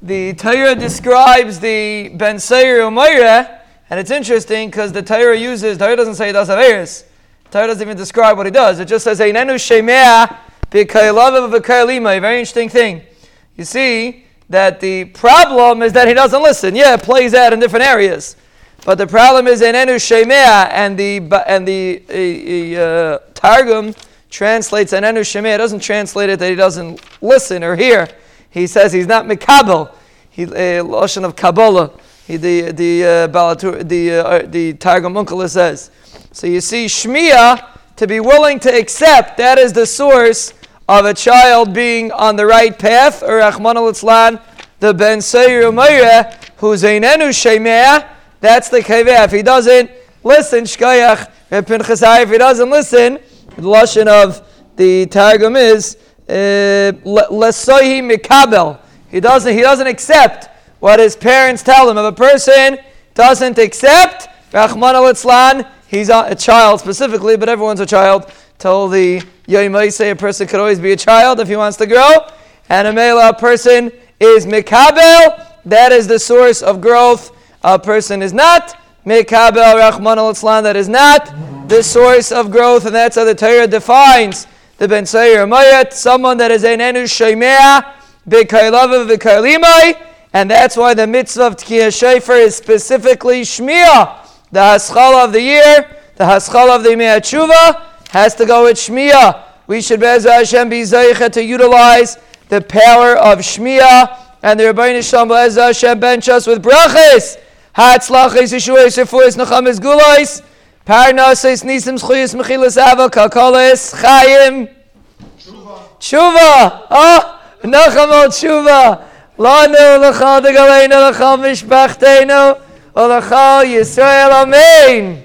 The Torah describes the Ben Seir Umayra, and it's interesting because the Torah uses, Torah doesn't say he does Averis. Torah doesn't even describe what he does. It just says, Einenu Shemea a very interesting thing. You see that the problem is that he doesn't listen. Yeah, it plays out in different areas. But the problem is Einenu Shemea, and the, and the uh, Targum translates Einenu Shemea. It doesn't translate it that he doesn't listen or hear he says he's not mikabel. He uh, lashon of Kabbalah. He, the the uh, Balatur, the uh, the Targum Unkala says. So you see, shmiya to be willing to accept that is the source of a child being on the right path, or Rahman al the Ben Seir Umayra, who's Einenu Shemea, that's the kaveh. If he doesn't listen, Shkayach, if he doesn't listen, the lashon of the Targum is uh, Uh, lesohi mikabel. He doesn't. He doesn't accept what his parents tell him. If a person doesn't accept, Rahman al he's a, child specifically, but everyone's a child. Till the Yoimai say a person could always be a child if he wants to grow. And a male person is mikabel. That is the source of growth. A person is not mikabel Rahman al That is not the source of growth, and that's how the Torah defines the Ben Sayer Mayat, someone that is an Enu Shemea, B'Kailav V'Kailimai, and that's why the mitzvah of Tkiyah Shefer is specifically Shmiya, the Haschal of the year, the Haschal of the Yimei Tshuva, has to go with Shmiya. We should Be'ezah Hashem be Zaycha to utilize the power of Shmiya, and the Rabbeinu Shalom Be'ezah Hashem bench us with brachas. Hatzlachis, Yeshuas, Refuas, Nechamis, Gulais, Parnasis nisim schuyas mechilas ava kalkolis chayim. Tshuva. Ah, oh, nachamol tshuva. Lanu l'chal degaleinu l'chal mishpachtenu l'chal Yisrael. Amen.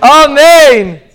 Amen.